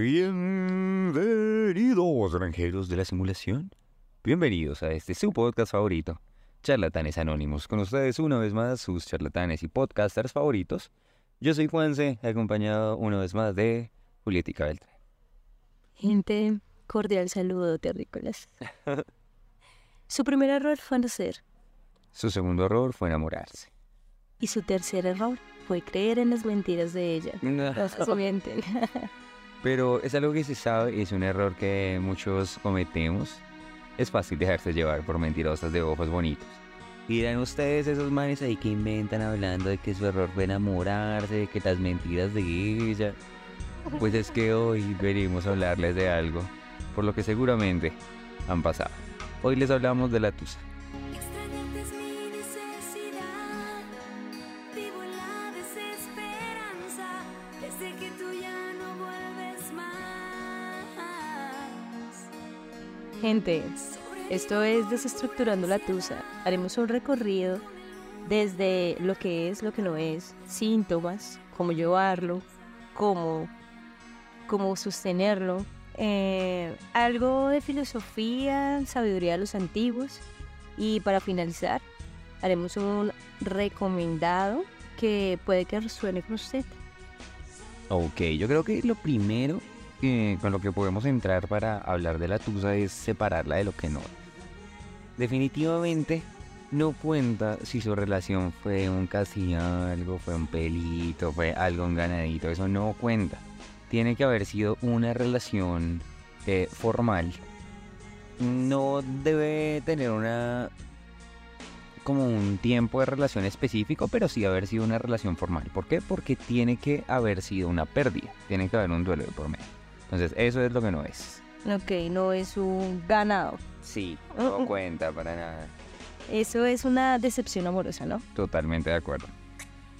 Bienvenidos, granjeros de la simulación. Bienvenidos a este su podcast favorito, Charlatanes Anónimos. Con ustedes una vez más sus charlatanes y podcasters favoritos. Yo soy Juanse, acompañado una vez más de Julietica Beltrán. Gente, cordial saludo, terrícolas. Su primer error fue nacer Su segundo error fue enamorarse. y su tercer error fue creer en las mentiras de ella. Todos se mienten. Pero es algo que se sabe y es un error que muchos cometemos. Es fácil dejarse llevar por mentirosas de ojos bonitos. Dirán ustedes esos manes ahí que inventan hablando de que su error fue enamorarse, de que las mentiras de ella. Pues es que hoy venimos a hablarles de algo, por lo que seguramente han pasado. Hoy les hablamos de la tusa. Gente, esto es Desestructurando la Tusa. Haremos un recorrido desde lo que es, lo que no es, síntomas, cómo llevarlo, cómo, cómo sostenerlo. eh, algo de filosofía, sabiduría de los antiguos. Y para finalizar, haremos un recomendado que puede que resuene con usted. Ok, yo creo que lo primero con lo que podemos entrar para hablar de la tusa es separarla de lo que no. Definitivamente no cuenta si su relación fue un casi algo, fue un pelito, fue algo un ganadito, eso no cuenta. Tiene que haber sido una relación eh, formal. No debe tener una como un tiempo de relación específico, pero sí haber sido una relación formal. ¿Por qué? Porque tiene que haber sido una pérdida, tiene que haber un duelo de por medio. Entonces, eso es lo que no es. Ok, no es un ganado. Sí, no no cuenta para nada. Eso es una decepción amorosa, ¿no? Totalmente de acuerdo.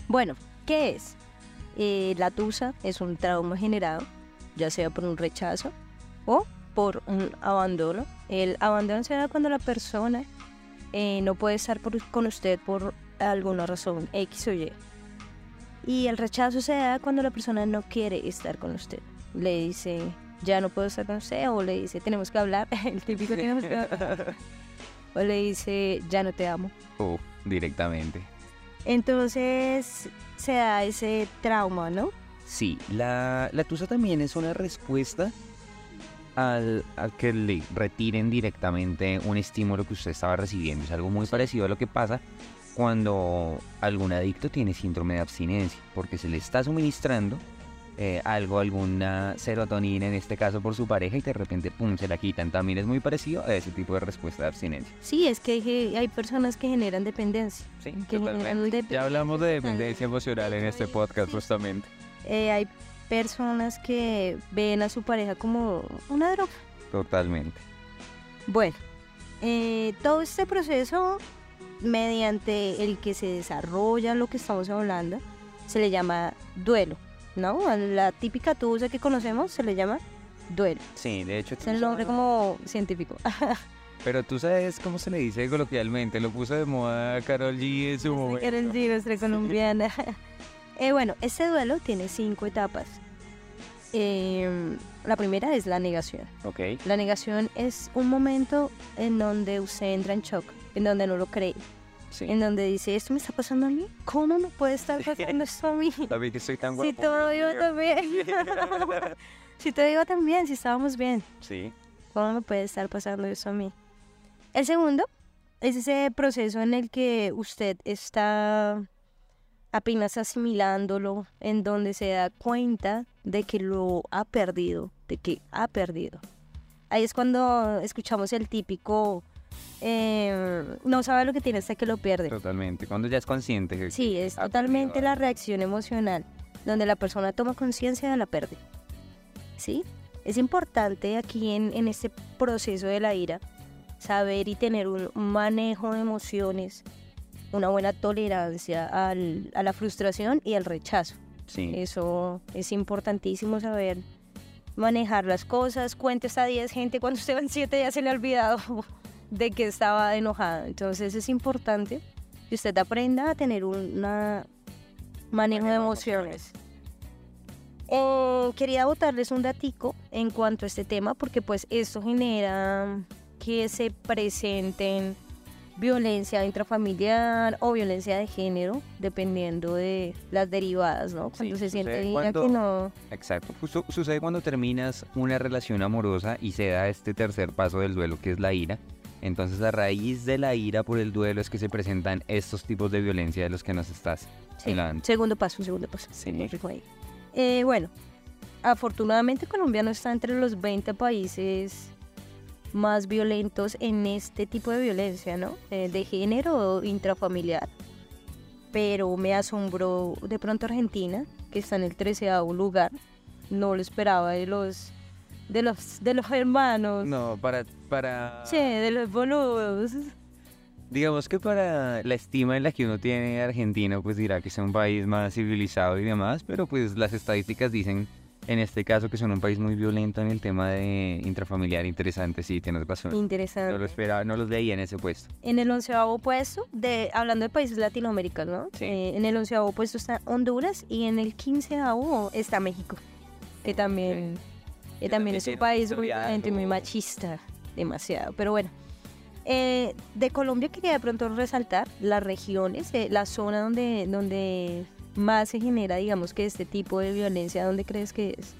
Bueno, ¿qué es? Eh, la tusa es un trauma generado, ya sea por un rechazo o por un abandono. El abandono se da cuando la persona eh, no puede estar por- con usted por alguna razón, X o Y. Y el rechazo se da cuando la persona no quiere estar con usted. Le dice, ya no puedo estar con usted, o le dice, tenemos que hablar, el típico tenemos que hablar. O le dice, ya no te amo. Uf, directamente. Entonces se da ese trauma, ¿no? Sí, la, la tusa también es una respuesta al, a que le retiren directamente un estímulo que usted estaba recibiendo. Es algo muy parecido a lo que pasa cuando algún adicto tiene síndrome de abstinencia, porque se le está suministrando eh, algo, alguna serotonina, en este caso por su pareja, y de repente, pum, se la quitan. También es muy parecido a ese tipo de respuesta de abstinencia. Sí, es que hay, personas que generan dependencia. Sí, Que generan dep- Ya hablamos de dependencia emocional en este podcast, justamente. eh, hay personas que ven a su pareja como una droga. Totalmente. Bueno, eh, todo este proceso mediante el que se desarrolla lo que estamos hablando se le llama duelo, ¿no? A la típica tusa que conocemos se le llama duelo. Sí, de hecho. Es el nombre como científico. Pero tú sabes cómo se le dice coloquialmente, lo puso de moda Carol G en su momento. Karen G, nuestra colombiana. Eh, bueno, este duelo tiene cinco etapas. Eh, la primera es la negación. Ok. La negación es un momento en donde usted entra en shock, en donde no lo cree, Sí. en donde dice, ¿esto me está pasando a mí? ¿Cómo me puede estar pasando esto a mí? Sabía que soy tan Si guapo. todo iba tan bien. si todo iba tan bien, si estábamos bien. Sí. ¿Cómo me puede estar pasando eso a mí? El segundo es ese proceso en el que usted está apenas asimilándolo, en donde se da cuenta de que lo ha perdido, de que ha perdido. Ahí es cuando escuchamos el típico, eh, no sabe lo que tiene hasta que lo pierde. Totalmente. Cuando ya es consciente. Sí, es totalmente la reacción emocional, donde la persona toma conciencia de la pérdida. ¿Sí? Es importante aquí en, en este proceso de la ira saber y tener un manejo de emociones, una buena tolerancia al- a la frustración y al rechazo. Sí. Eso es importantísimo saber manejar las cosas. Cuente hasta 10 gente, cuando usted va en 7 ya se le ha olvidado de que estaba enojada. Entonces es importante que usted aprenda a tener un manejo de emociones. Eh, quería botarles un datico en cuanto a este tema porque pues esto genera que se presenten violencia intrafamiliar o violencia de género, dependiendo de las derivadas, ¿no? Cuando Sí, se siente cuando- que no... Exacto. Justo sucede cuando terminas una relación amorosa y se da este tercer paso del duelo, que es la ira. Entonces, a raíz de la ira por el duelo es que se presentan estos tipos de violencia de los que nos estás Sí, hablando. segundo paso, segundo paso. Sí. Eh, bueno, afortunadamente Colombia no está entre los 20 países más violentos en este tipo de violencia, ¿no? Eh, de género o intrafamiliar. Pero me asombró de pronto Argentina, que está en el 13 lugar. No lo esperaba de los de los de los hermanos. No, para, para... Sí, de los boludos. Digamos que para la estima en la que uno tiene Argentina, pues dirá que es un país más civilizado y demás, pero pues las estadísticas dicen en este caso que son un país muy violento en el tema de intrafamiliar. Interesante, sí, tienes razón. Interesante. No lo esperaba, no los veía en ese puesto. En el onceavo puesto, de, hablando de países latinoamericanos, ¿no? Sí. Eh, en el onceavo puesto está Honduras y en el quinceavo está México, que también, que Que también es un país muy, machista, demasiado. Pero bueno, eh, de Colombia quería de pronto resaltar las regiones, eh, la zona donde, donde más se genera, digamos, que este tipo de violencia, ¿dónde crees que es?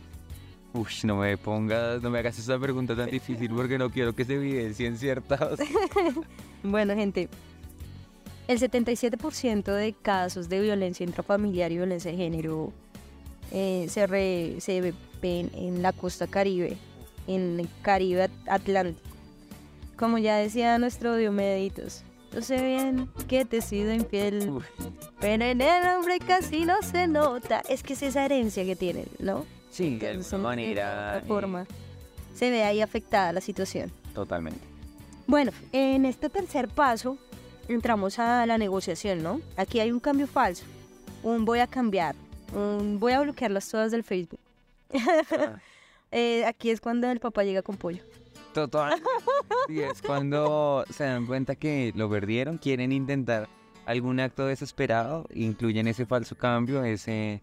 Uy, no me pongas, no me hagas esa pregunta tan difícil porque no quiero que se evidencien ciertas. Bueno, gente, el 77% de casos de violencia intrafamiliar y violencia de género eh, se, re- se ven en la costa caribe, en el Caribe At- Atlántico. Como ya decía nuestro Diomeditos, yo sé bien que te he sido infiel, Uy, pero en el hombre casi no se nota. Es que es esa herencia que tienen, ¿no? sí, de alguna de manera. alguna eh, forma, se ve ahí afectada la situación. Totalmente. Bueno, en este tercer paso entramos a la negociación, ¿no? Aquí hay un cambio falso, un voy a cambiar, un voy a bloquearlas todas del Facebook. Eh, aquí es cuando el papá llega con pollo. Total. Y es cuando se dan cuenta que lo perdieron, quieren intentar algún acto desesperado, incluyen ese falso cambio, ese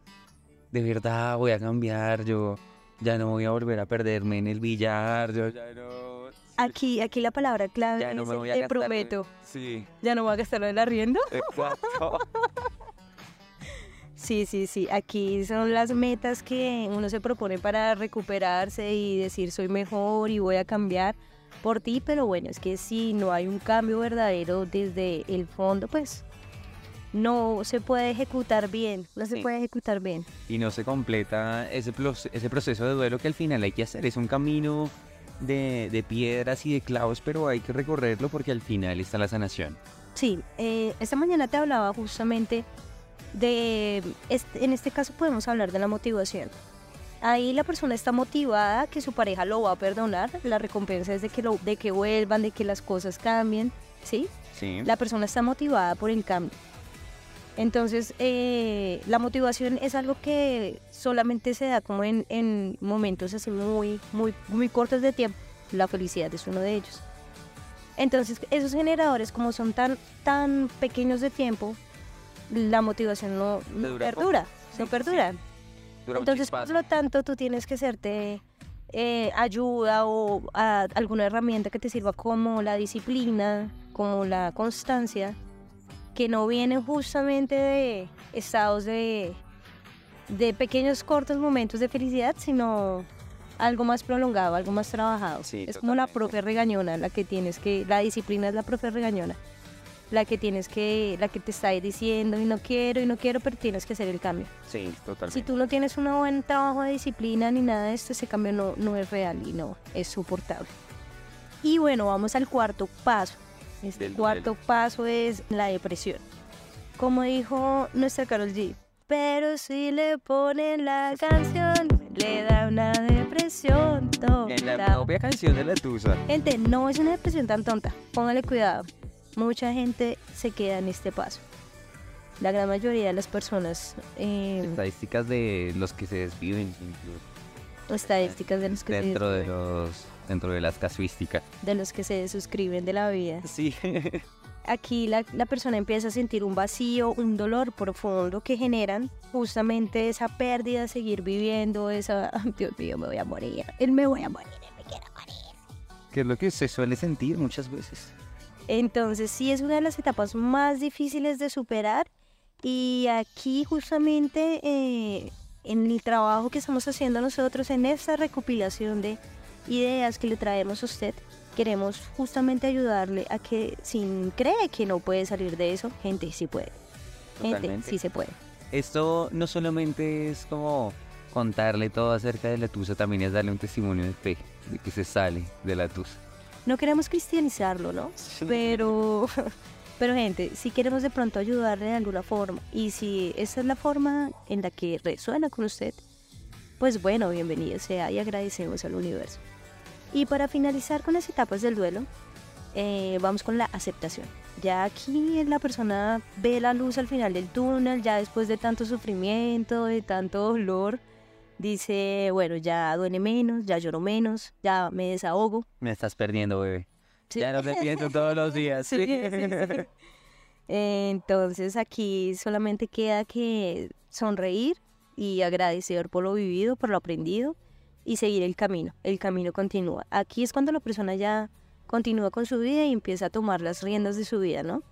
de verdad voy a cambiar, yo ya no voy a volver a perderme en el billar, yo ya no. Aquí, aquí la palabra clave Ya no es me el voy a te gastar- prometo. Sí, Ya no voy a gastarlo en el arriendo. exacto. Sí, sí, sí. Aquí son las metas que uno se propone para recuperarse y decir soy mejor y voy a cambiar por ti, pero bueno, es que si no hay un cambio verdadero desde el fondo, pues no se puede ejecutar bien, no se Sí. puede ejecutar bien. y no se completa ese, proce- ese proceso de duelo que al final hay que hacer. Es un camino de, de piedras y de clavos, pero hay que recorrerlo porque al final está la sanación. Sí, eh, esta mañana te hablaba justamente de, este- en este caso podemos hablar de la motivación. Ahí la persona está motivada que su pareja lo va a perdonar, la recompensa es de que, lo, de que vuelvan, de que las cosas cambien, ¿sí? Sí. La persona está motivada por el cambio. Entonces, eh, la motivación es algo que solamente se da como en, en momentos así muy, muy, muy cortos de tiempo. La felicidad es uno de ellos. Entonces, esos generadores, como son tan, tan pequeños de tiempo, la motivación no, dura perdura, Sí, no sí. perdura. Dura Entonces, por lo tanto, tú tienes que hacerte eh, ayuda o a- alguna herramienta que te sirva como la disciplina, como la constancia, que no vienen justamente de estados de, de pequeños cortos momentos de felicidad, sino algo más prolongado, algo más trabajado. Sí, es como la totalmente. profe regañona, la que tienes que, la disciplina es la profe regañona, la que tienes que, la que te está diciendo y no quiero y no quiero, pero tienes que hacer el cambio. Sí, totalmente. Si tú no tienes un buen trabajo de disciplina ni nada de esto, ese cambio no, no es real y no es soportable. Y bueno, vamos al cuarto paso. Este Del cuarto paso es la depresión. Como dijo nuestra Carol G. Pero si le ponen la canción, le da una depresión En la tonta. propia canción de la Tusa. Gente, no es una depresión tan tonta. Póngale cuidado. Mucha gente se queda en este paso. La gran mayoría de las personas eh, Estadísticas de los que se desviven incluso. estadísticas de los que Dentro se de los dentro de las casuísticas. de los que se suscriben de la vida. Sí. aquí la, la persona empieza a sentir un vacío, un dolor profundo que generan justamente esa pérdida seguir viviendo, esa, "Ay, Dios mío, me voy a morir, él me voy a morir, él me quiere morir. Que es lo que se suele sentir muchas veces. Entonces sí es una de las etapas más difíciles de superar y aquí justamente eh, en el trabajo que estamos haciendo nosotros, en esta recopilación de ideas que le traemos a usted, queremos justamente ayudarle a que si cree que no puede salir de eso, gente sí puede. Gente Totalmente. sí se puede. Esto no solamente es como contarle todo acerca de la tusa, también es darle un testimonio de fe, de que se sale de la tusa. No queremos cristianizarlo, ¿no? Pero, pero gente, si queremos de pronto ayudarle de alguna forma y si esa es la forma en la que resuena con usted, pues bueno, bienvenido sea y agradecemos al universo. Y para finalizar con las etapas del duelo, eh, vamos con la aceptación. Ya aquí la persona ve la luz al final del túnel, ya después de tanto sufrimiento, de tanto dolor, dice, bueno, ya duele menos, ya lloro menos, ya me desahogo, Me estás perdiendo, bebé. Sí. Ya no te pienso todos los días. Sí, sí, sí. Entonces aquí solamente queda que sonreír y agradecer por lo vivido, por lo aprendido y seguir el camino. El camino continúa. Aquí es cuando la persona ya continúa con su vida y empieza a tomar las riendas de su vida, ¿no?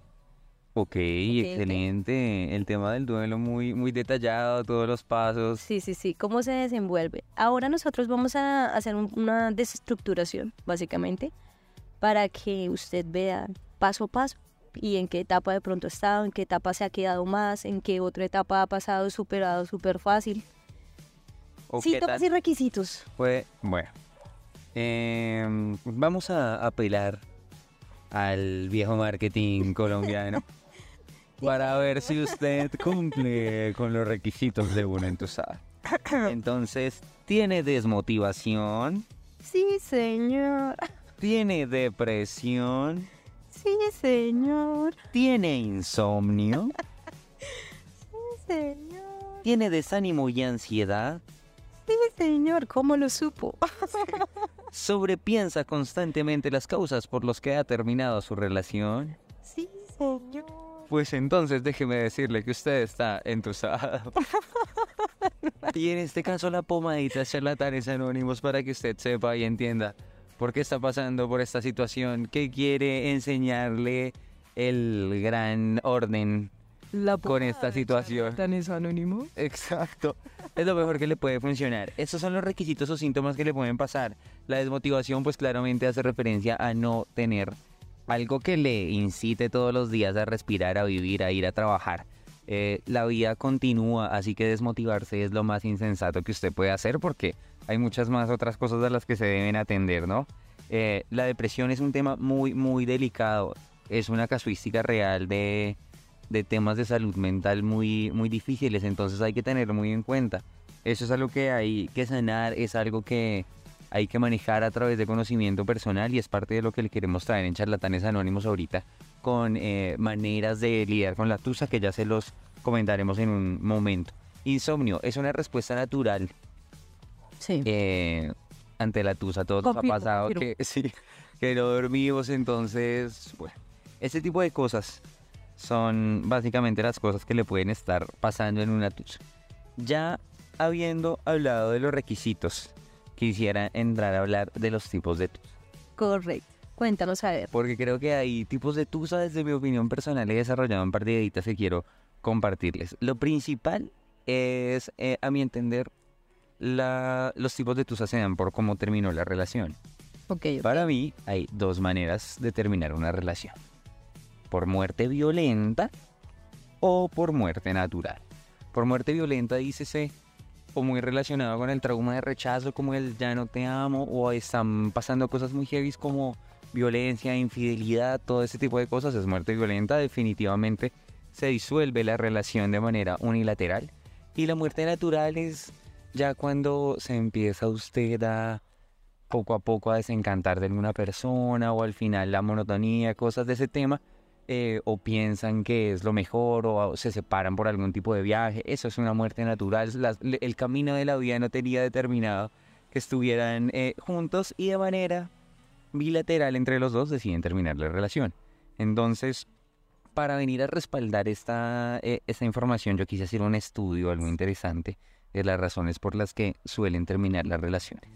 Ok, excelente. El tema del duelo muy, muy detallado, todos los pasos. Sí, sí, sí. ¿Cómo se desenvuelve? Ahora nosotros vamos a hacer un- una desestructuración, básicamente, para que usted vea paso a paso y en qué etapa de pronto ha estado, en qué etapa se ha quedado más, en qué otra etapa ha pasado superado súper fácil. ¿O Sí, qué tomas tal y requisitos. fue? Bueno, em, vamos a apelar al viejo marketing colombiano para ver si usted cumple con los requisitos de una entusada. Entonces, ¿tiene desmotivación? Sí, señor. ¿Tiene depresión? Sí, señor. ¿Tiene insomnio? Sí, señor. ¿Tiene desánimo y ansiedad? Sí, señor. ¿Cómo lo supo? ¿Sobrepiensa constantemente las causas por las que ha terminado su relación? Sí, señor. Pues entonces déjeme decirle que usted está entusado. y en este caso la pomadita charlatanes anónimos para que usted sepa y entienda por qué está pasando por esta situación, qué quiere enseñarle el gran orden La con esta situación. ¿Tan es anónimo? Exacto. Es lo mejor que le puede funcionar. Estos son los requisitos o síntomas que le pueden pasar. La desmotivación pues claramente hace referencia a no tener algo que le incite todos los días a respirar, a vivir, a ir a trabajar. Eh, la vida continúa, así que desmotivarse es lo más insensato que usted puede hacer porque hay muchas más otras cosas a las que se deben atender, ¿no? Eh, la depresión es un tema muy, muy delicado. Es una casuística real de, de temas de salud mental muy, muy difíciles, entonces hay que tenerlo muy en cuenta. Eso es algo que hay que sanar, es algo que hay que manejar a través de conocimiento personal y es parte de lo que le queremos traer en Charlatanes Anónimos ahorita, con eh, maneras de lidiar con la tusa que ya se los comentaremos en un momento. Insomnio es una respuesta natural Sí. eh, ante la tusa. Todo nos ha pasado confirmo. que, sí, que no dormimos, entonces, bueno, ese tipo de cosas son básicamente las cosas que le pueden estar pasando en una tusa. Ya habiendo hablado de los requisitos, quisiera entrar a hablar de los tipos de tusa. Correcto. Cuéntanos a ver. Porque creo que hay tipos de tusa, desde mi opinión personal, he desarrollado un par de ideas que quiero compartirles. Lo principal es, eh, a mi entender, la- los tipos de tusa se dan por cómo terminó la relación. Para mí hay dos maneras de terminar una relación. Por muerte violenta o por muerte natural. Por muerte violenta dícese o muy relacionado con el trauma de rechazo como el ya no te amo o están pasando cosas muy heavy como violencia, infidelidad, todo ese tipo de cosas es muerte violenta. Definitivamente se disuelve la relación de manera unilateral. Y la muerte natural es ya cuando se empieza usted a poco a poco a desencantar de alguna persona o al final la monotonía, cosas de ese tema, eh, o piensan que es lo mejor o se separan por algún tipo de viaje. Eso es una muerte natural. El camino de la vida no tenía determinado que estuvieran eh, juntos y de manera bilateral entre los dos deciden terminar la relación. Entonces, para venir a respaldar esta, eh, esta información, yo quise hacer un estudio, algo interesante, de las razones por las que suelen terminar las relaciones.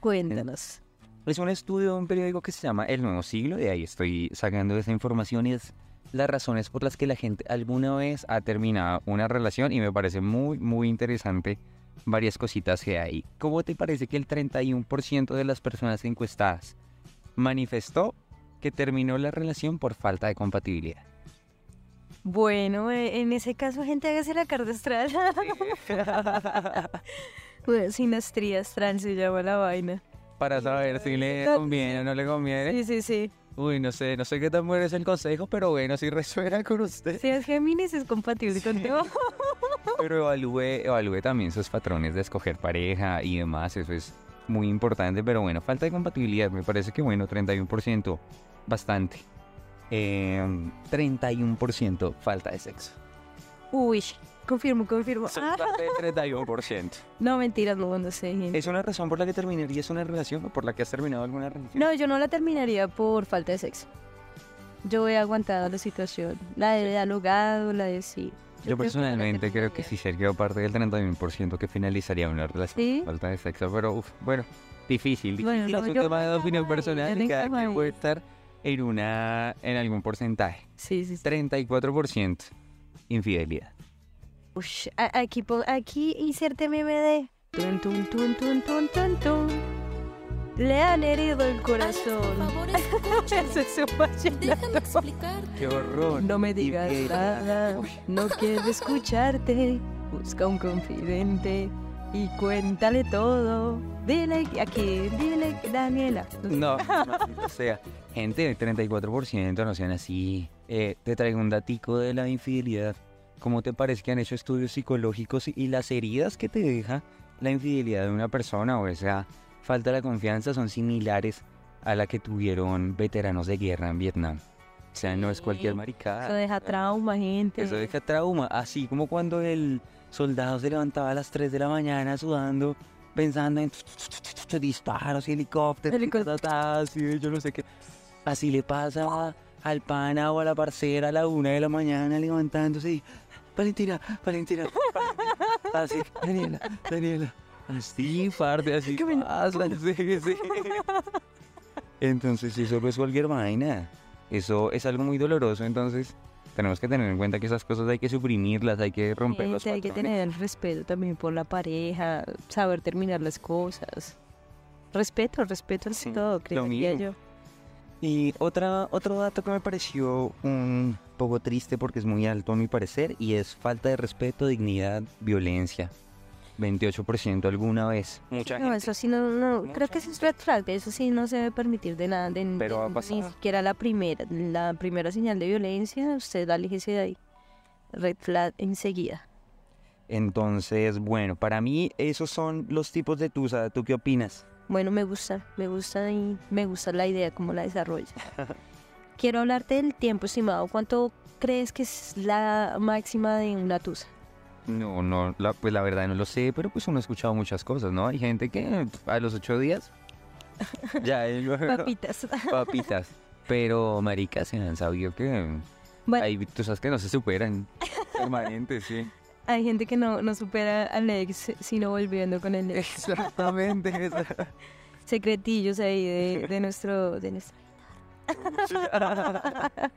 Cuéntanos. Es un estudio de un periódico que se llama El Nuevo Siglo, de ahí estoy sacando esa información y es las razones por las que la gente alguna vez ha terminado una relación y me parece muy, muy interesante varias cositas que hay. ¿Cómo te parece que el 31% de las personas encuestadas manifestó que terminó la relación por falta de compatibilidad? Bueno, eh, en ese caso, gente, hágase la carta astral. Bueno, Sinastría astral se llama la vaina. Para saber si le conviene o no le conviene. Sí, sí, sí. Uy, no sé, no sé qué tan bueno es el consejo, pero bueno, si resuena con usted. Si es Géminis, es compatible contigo. Pero evalúe, evalúe también sus patrones de escoger pareja y demás, eso es muy importante, pero bueno, falta de compatibilidad, me parece que bueno, 31%, bastante. Em, 31% falta de sexo. Uy, confirmo, confirmo. Eso Ah, del 31%. no, mentiras, no, no sé, gente. ¿Es una razón por la que terminarías una relación o por la que has terminado alguna relación? No, yo no la terminaría por falta de sexo. Yo he aguantado la situación. La he dialogado, la de sí. Yo creo que la personalmente creo que terminaría. sí sería parte del 31% que finalizaría una relación. ¿Sí? Falta de sexo, pero uf, bueno, difícil, difícil. Bueno, no, es un yo- tema de opinión yo personal y cada quien puede estar en una, en algún porcentaje. Sí, sí, sí. 34% infidelidad. Ush, aquí, pon- aquí inserte meme de tun, tun, tun, tun, tun, tun, tun. Le han herido el corazón. Por favor. Ese es un vallenato. Déjame explicarte. ¡Qué horror! No me digas nada, no quiero escucharte. Busca un confidente y cuéntale todo. Dile aquí, dile Daniela. No, no, o sea, gente, 34% no sean así. Eh, te traigo un datico de la infidelidad. ¿Cómo te parece que han hecho estudios psicológicos y las heridas que te deja la infidelidad de una persona o esa falta de confianza son similares a la que tuvieron veteranos de guerra en Vietnam? O sea, no es cualquier maricada. Eso deja trauma, gente. Eso deja trauma, así como cuando el soldado se levantaba a las 3 de la mañana sudando, pensando en disparos y helicópteros, Helicóptero. ta, ta, ta, así, yo no sé qué. Así le pasa al pana o a la parcera a la 1 de la mañana levantándose y, Valentina, Valentina, Valentina". así, Daniela, Daniela, así, parte, así Que me- pasa, sí, sí. Entonces eso no es cualquier vaina. Eso es algo muy doloroso, entonces tenemos que tener en cuenta que esas cosas hay que suprimirlas, hay que romper los Gente, hay que tener el respeto también por la pareja, saber terminar las cosas. Respeto, respeto ante Sí, todo, mismo. yo. Y otra, otro dato que me pareció un poco triste porque es muy alto a mi parecer y es falta de respeto, dignidad, violencia. 28% alguna vez. Mucha No, eso sí, no, no, creo que eso es red flag, eso sí no se debe permitir de nada, de, Pero de- ha pasado. ni siquiera la primera, la primera señal de violencia, usted aléjese de ahí. Red flag enseguida. Entonces, bueno, para mí esos son los tipos de tusa. ¿Tú qué opinas? Bueno, me gusta, me gusta y me gusta la idea, cómo la desarrolla. Quiero hablarte del tiempo estimado. ¿Cuánto crees que es la máxima de una tusa? No, no, la- pues la verdad no lo sé, pero pues uno ha escuchado muchas cosas, ¿no? Hay gente que a los ocho días ya Papitas. papitas. Pero, maricas, se han sabido que Bueno, hay tusas que no se superan. Permanentes, sí. Hay gente que no, no supera al ex, sino volviendo con el ex. Exactamente. Secretillos ahí de, de nuestro... De nuestra...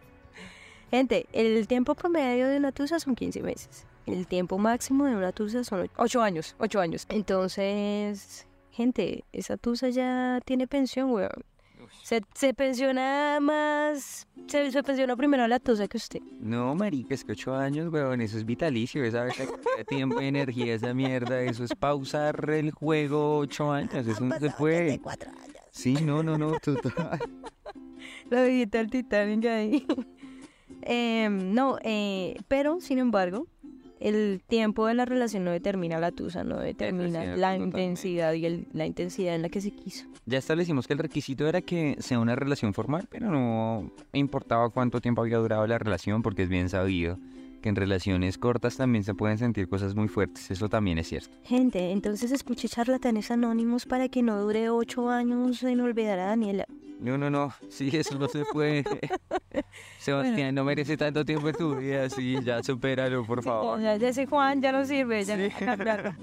Gente, el tiempo promedio de una tusa son 15 meses. El tiempo máximo de una tusa son 8 años. 8 años. Entonces, gente, esa tusa ya tiene pensión, weón. Se, se pensiona más... Se, se pensiona primero la tusa que usted. No, marica, es que ocho años, weón, eso es vitalicio, esa vez tiempo y energía, esa mierda, eso es pausar el juego ocho años, eso no se puede. Sí, no, no, no, total. La viejita del Titanic ahí. Em, no, eh, pero sin embargo, el tiempo de la relación no determina la tusa, no determina cierto, la totalmente. intensidad y el- la intensidad en la que se quiso. Ya establecimos que el requisito era que sea una relación formal, pero no importaba cuánto tiempo había durado la relación, porque es bien sabido que en relaciones cortas también se pueden sentir cosas muy fuertes, eso también es cierto. Gente, entonces escuche charlatanes anónimos para que no dure ocho años en olvidar a Daniela. No, no, no. Sí, eso no se puede. Sebastián, no merece tanto tiempo en tu vida. Sí, ya supéralo, por favor. Ya, ya ese Juan ya no sirve, ya no que cambiarlo.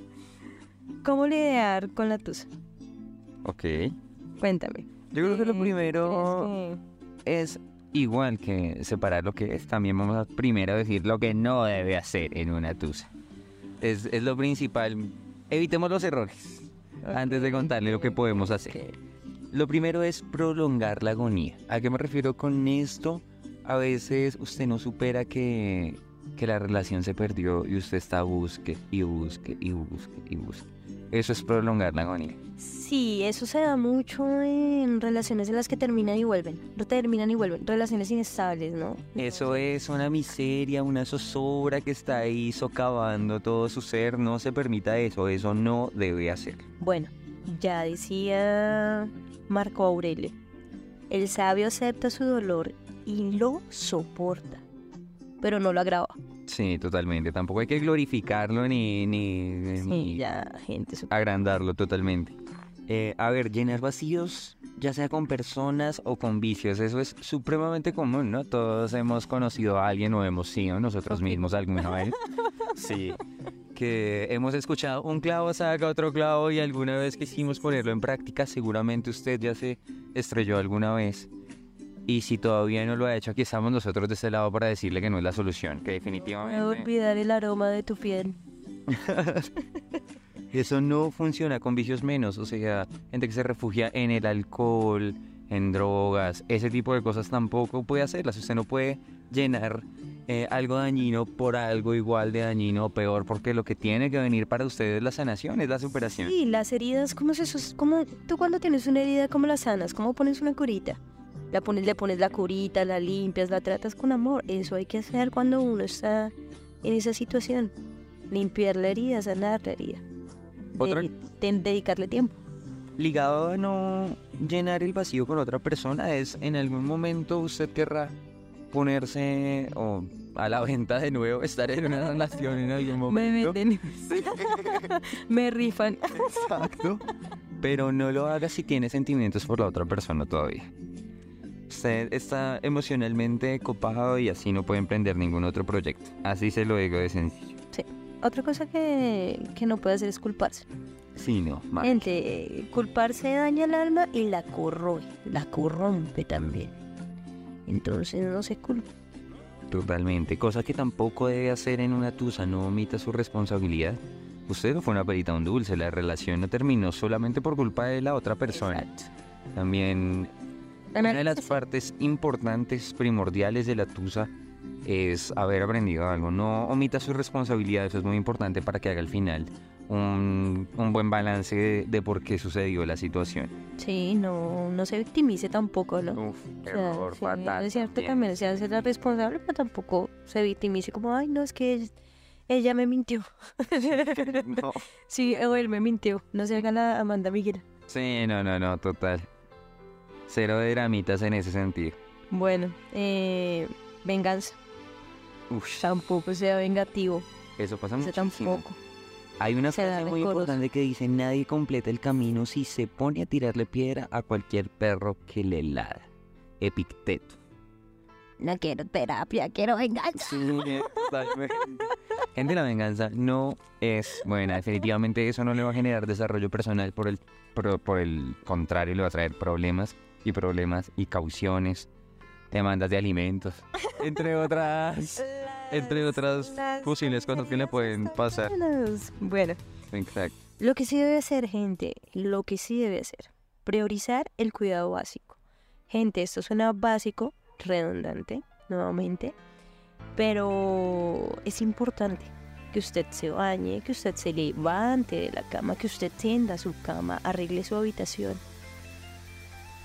¿Cómo lidiar con la tusa? Ok. Cuéntame. Yo creo que lo Eh, primero ¿crees es igual que separar lo que es. También vamos a primero decir lo que no debe hacer en una tusa. Es, es lo principal. Evitemos los errores antes de contarle lo que podemos hacer. Lo primero es prolongar la agonía. ¿A qué me refiero con esto? A veces usted no supera que, que la relación se perdió y usted está busque y busque y busque y busque. Eso es prolongar la agonía. Sí, eso se da mucho en relaciones en las que terminan y vuelven. No terminan y vuelven. Relaciones inestables, ¿no? Eso es una miseria, una zozobra que está ahí socavando todo su ser. No se permita eso, eso no debe hacer. Bueno, ya decía Marco Aurelio. El sabio acepta su dolor y lo soporta, pero no lo agrava. Sí, totalmente. Tampoco hay que glorificarlo ni, ni, Sí, ni ya, gente. su- agrandarlo totalmente. Eh, a ver, llenar vacíos, ya sea con personas o con vicios, eso es supremamente común, ¿no? Todos hemos conocido a alguien o hemos sido nosotros mismos alguna vez. Sí. Que hemos escuchado un clavo saca otro clavo y alguna vez quisimos ponerlo en práctica, seguramente usted ya se estrelló alguna vez. Y si todavía no lo ha hecho, aquí estamos nosotros de este lado para decirle que no es la solución, que No definitivamente... olvidar el aroma de tu piel. Eso no funciona con vicios menos, o sea, gente que se refugia en el alcohol, en drogas, ese tipo de cosas tampoco puede hacerlas. Usted no puede llenar eh, algo dañino por algo igual de dañino o peor, porque lo que tiene que venir para usted es la sanación, es la superación. Sí, las heridas, ¿cómo se cómo tú cuando tienes una herida, cómo la sanas? ¿Cómo pones una curita? La pones, le pones la curita, la limpias, la tratas con amor. Eso hay que hacer cuando uno está en esa situación. Limpiar la herida, sanar la herida. Otra- ten- dedicarle tiempo. Ligado a no llenar el vacío con otra persona es en algún momento usted querrá ponerse o a la venta de nuevo, estar en una relación en algún Me momento. venden. Me rifan. Exacto. Pero no lo haga si tiene sentimientos por la otra persona todavía. Usted está emocionalmente copado y así no puede emprender ningún otro proyecto. Así se lo digo de sencillo. Otra cosa que, que no puede hacer es culparse. Sí, no, mal. Gente, culparse daña el alma y la corroe, la corrompe también. Entonces no se culpa. Totalmente. Cosa que tampoco debe hacer en una tusa. No omita su responsabilidad. Usted no fue una perita un dulce. La relación no terminó solamente por culpa de la otra persona. Exacto. También Una de las partes importantes, primordiales de la tusa es haber aprendido algo. No omita su responsabilidad, eso es muy importante para que haga al final un, un buen balance de, de por qué sucedió la situación. Sí, no, no se victimice tampoco, ¿no? Uf, O sea, error sí, fatal. es cierto también. también, se hace la responsable, pero tampoco se victimice como, ay, no, es que ella, ella me mintió. No. Sí, o él me mintió. No se haga la Amanda Miguel. Sí, no, no, no, total. Cero de dramitas en ese sentido. Bueno, eh, venganza. Uf, Tampoco sea vengativo. eso pasa muchísimo. tampoco. Hay una frase muy importante que dice, nadie completa el camino si se pone a tirarle piedra a cualquier perro que le ladra. Epicteto. No quiero terapia, quiero venganza. Sí. Gente, la venganza no es buena. Definitivamente eso no le va a generar desarrollo personal. Por el, por, por el contrario, le va a traer problemas y problemas y cauciones, demandas de alimentos, entre otras, entre otras posibles cosas que le pueden pasar. Bueno, Exacto. lo que sí debe hacer, gente, lo que sí debe hacer, priorizar el cuidado básico. Gente, esto suena básico, redundante, nuevamente, pero es importante que usted se bañe, que usted se levante de la cama, que usted tienda su cama, arregle su habitación.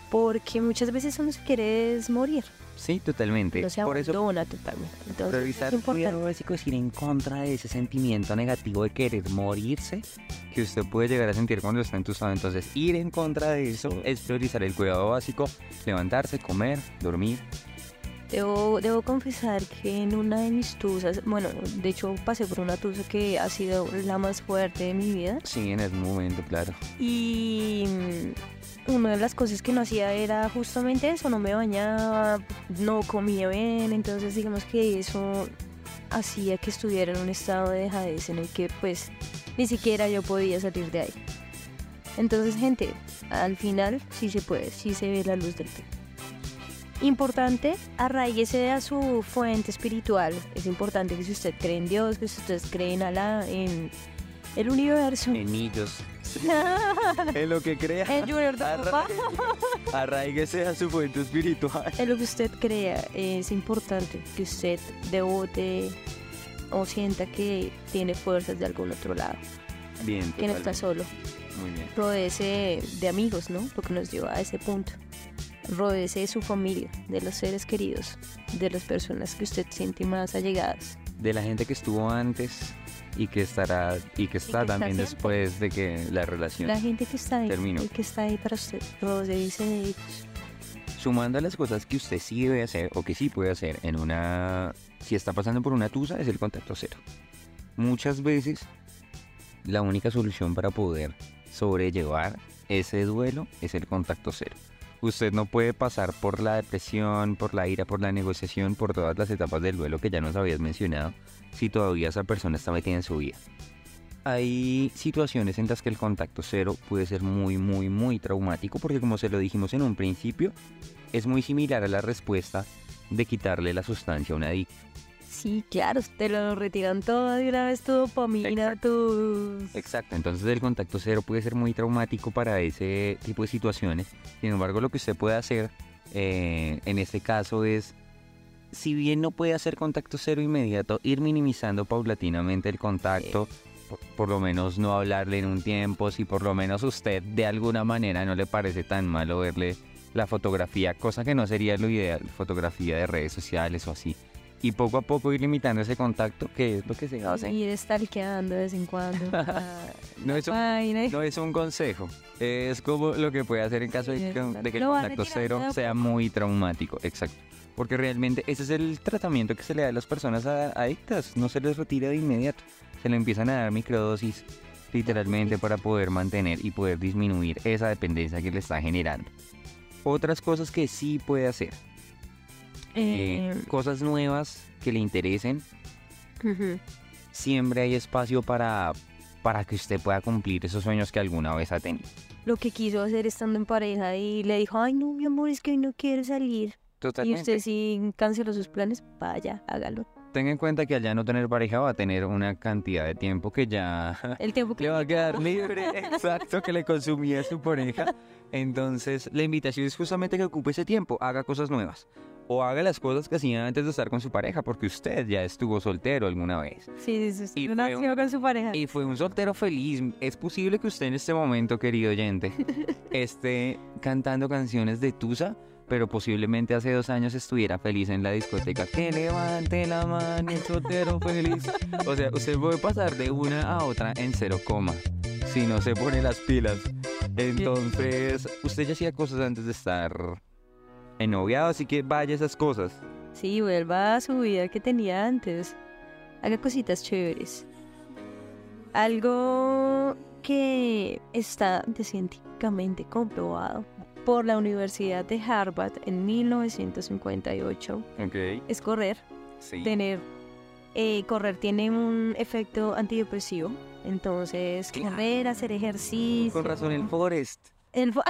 Porque muchas veces uno se quiere morir, Sí, totalmente. no se Por eso totalmente. Entonces, Priorizar es cuidado básico es ir en contra de ese sentimiento negativo de querer morirse que usted puede llegar a sentir cuando está entusado. Entonces, ir en contra de eso es priorizar el cuidado básico, levantarse, comer, dormir. Debo, debo confesar que en una de mis tusas, bueno, de hecho pasé por una tusa que ha sido la más fuerte de mi vida Sí, en el momento, claro. y una de las cosas que no hacía era justamente eso, no me bañaba, no comía bien, entonces digamos que eso hacía que estuviera en un estado de dejadez en el que pues ni siquiera yo podía salir de ahí. Entonces, gente, al final sí se puede, sí se ve la luz del túnel. Importante, arraíguese a su fuente espiritual. Es importante que si usted cree en Dios, que si usted cree en en el universo, En ellos. en lo que crea. en Junior Arraíguese a su fuente espiritual. en lo que usted crea, es importante que usted devote o sienta que tiene fuerzas de algún otro lado, Bien, que no está solo. Muy bien. Rodéese de amigos, ¿no? Lo que nos lleva a ese punto. Rodéese de su familia, de los seres queridos, de las personas que usted siente más allegadas. De la gente que estuvo antes y que estará y que está que está también siempre. después de que la relación. La gente que está ahí, Termino. y que está ahí para usted, rodéese de ellos. Sumando a las cosas que usted sí debe hacer o que sí puede hacer en una... Si está pasando por una tusa es el contacto cero. Muchas veces la única solución para poder sobrellevar ese duelo es el contacto cero. Usted no puede pasar por la depresión, por la ira, por la negociación, por todas las etapas del duelo que ya nos habías mencionado, si todavía esa persona está metida en su vida. Hay situaciones en las que el contacto cero puede ser muy, muy, muy traumático porque como se lo dijimos en un principio, es muy similar a la respuesta de quitarle la sustancia a un adicto. Sí, claro, te lo retiran todo de una vez, tu dopamina, tu... Exacto, entonces el contacto cero puede ser muy traumático para ese tipo de situaciones. Sin embargo, lo que usted puede hacer eh, en este caso es, si bien no puede hacer contacto cero inmediato, ir minimizando paulatinamente el contacto. Por, por lo menos no hablarle en un tiempo, si por lo menos usted de alguna manera no le parece tan malo verle la fotografía, cosa que no sería lo ideal, fotografía de redes sociales o así. Y poco a poco ir limitando ese contacto, que es lo que se hace. Ir stalkeando de vez en cuando. la- No, es un consejo, es como lo que puede hacer en caso de que, de que el contacto cero sea muy traumático, exacto. Porque realmente ese es el tratamiento que se le da a las personas adictas, no se les retira de inmediato, se le empiezan a dar microdosis literalmente para poder mantener y poder disminuir esa dependencia que le está generando. Otras cosas que sí puede hacer, eh, Eh, cosas nuevas que le interesen, siempre hay espacio para, para que usted pueda cumplir esos sueños que alguna vez ha tenido. Lo que quiso hacer estando en pareja y le dijo, ay no, mi amor, es que hoy no quiero salir. Y usted sí canceló sus planes, vaya, hágalo. Tenga en cuenta que al ya no tener pareja va a tener una cantidad de tiempo que ya El tiempo que le va a quedar libre, exacto, que le consumía su pareja. Entonces, la invitación es justamente que ocupe ese tiempo, haga cosas nuevas. O haga las cosas que hacía antes de estar con su pareja, porque usted ya estuvo soltero alguna vez. Sí, sí, sí. Y no un- con su pareja. Y fue un soltero feliz. Es posible que usted en este momento, querido oyente, esté cantando canciones de Tusa, pero posiblemente hace dos años estuviera feliz en la discoteca. Que levante la mano, soltero feliz. O sea, usted puede pasar de una a otra en cero coma, si no se pone las pilas. Entonces, usted ya hacía cosas antes de estar ennoviado, así que vaya esas cosas. Sí, vuelva a su vida que tenía antes. Haga cositas chéveres. Algo que está científicamente comprobado por la Universidad de Harvard en 1958 Ok. es correr. Sí. Tener, eh, correr tiene un efecto antidepresivo. Entonces, Claro. correr, hacer ejercicio. Con razón, el Forest. el fo-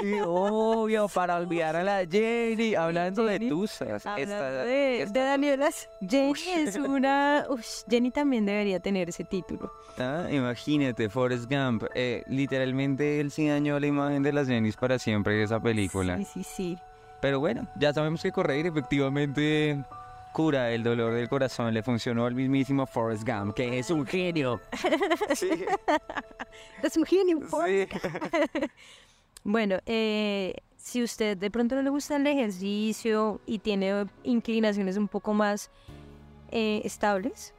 Sí, obvio, para olvidar a la Jenny, hablando de tusas. Hablando esta- de, esta- de Danielas, Jenny es una... Ush, Jenny también debería tener ese título. Ah, imagínate, Forrest Gump. eh, literalmente él sí dañó la imagen de las Jennys para siempre de esa película. Sí, sí, sí. Pero bueno, ya sabemos que correr efectivamente cura el dolor del corazón. Le funcionó al mismísimo Forrest Gump, que es un genio. Sí, Es un genio. sí. Bueno, eh, si usted de pronto no le gusta el ejercicio y tiene inclinaciones un poco más eh, estables,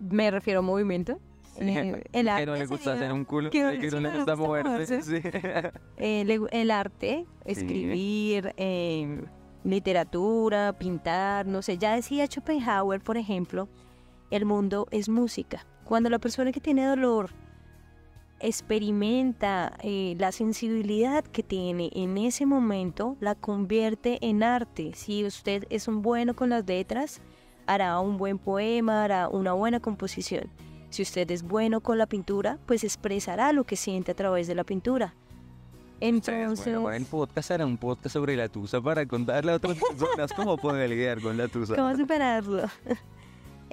me refiero a movimiento. eh, el que arte no le gusta hacer un culo, que no- que le gusta moverse. sí. eh, el arte, escribir, eh, literatura, pintar, no sé, ya decía Schopenhauer, por ejemplo, el mundo es música. Cuando la persona que tiene dolor experimenta eh, la sensibilidad que tiene en ese momento, la convierte en arte. Si usted es un bueno con las letras, hará un buen poema, hará una buena composición. Si usted es bueno con la pintura, pues expresará lo que siente a través de la pintura. Entonces, Bueno, para el podcast hará un podcast sobre la tusa para contarle a otras personas cómo poder lidiar con la tusa. ¿cómo superarlo?